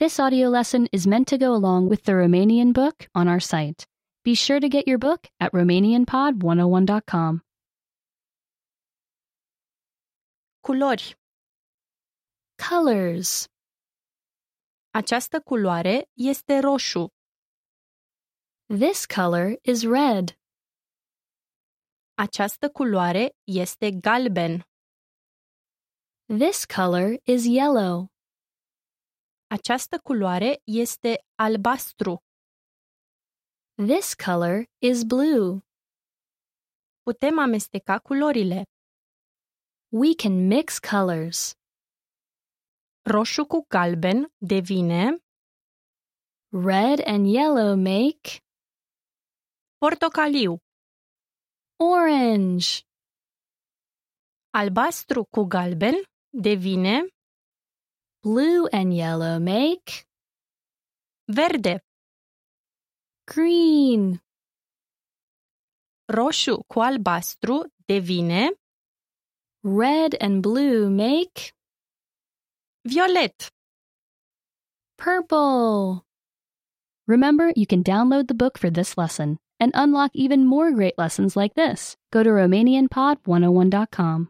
This audio lesson is meant to go along with the Romanian book on our site. Be sure to get your book at RomanianPod101.com. Culori. Colors. Această culoare este roșu. This color is red. Această culoare este galben. This color is yellow. Această culoare este albastru. This color is blue. Putem amesteca culorile. We can mix colors. Roșu cu galben devine Red and yellow make portocaliu. orange. Albastru cu galben devine Blue and yellow make verde. green. Roșu cu albastru devine Red and blue make violet. purple. Remember, you can download the book for this lesson and unlock even more great lessons like this. Go to RomanianPod101.com.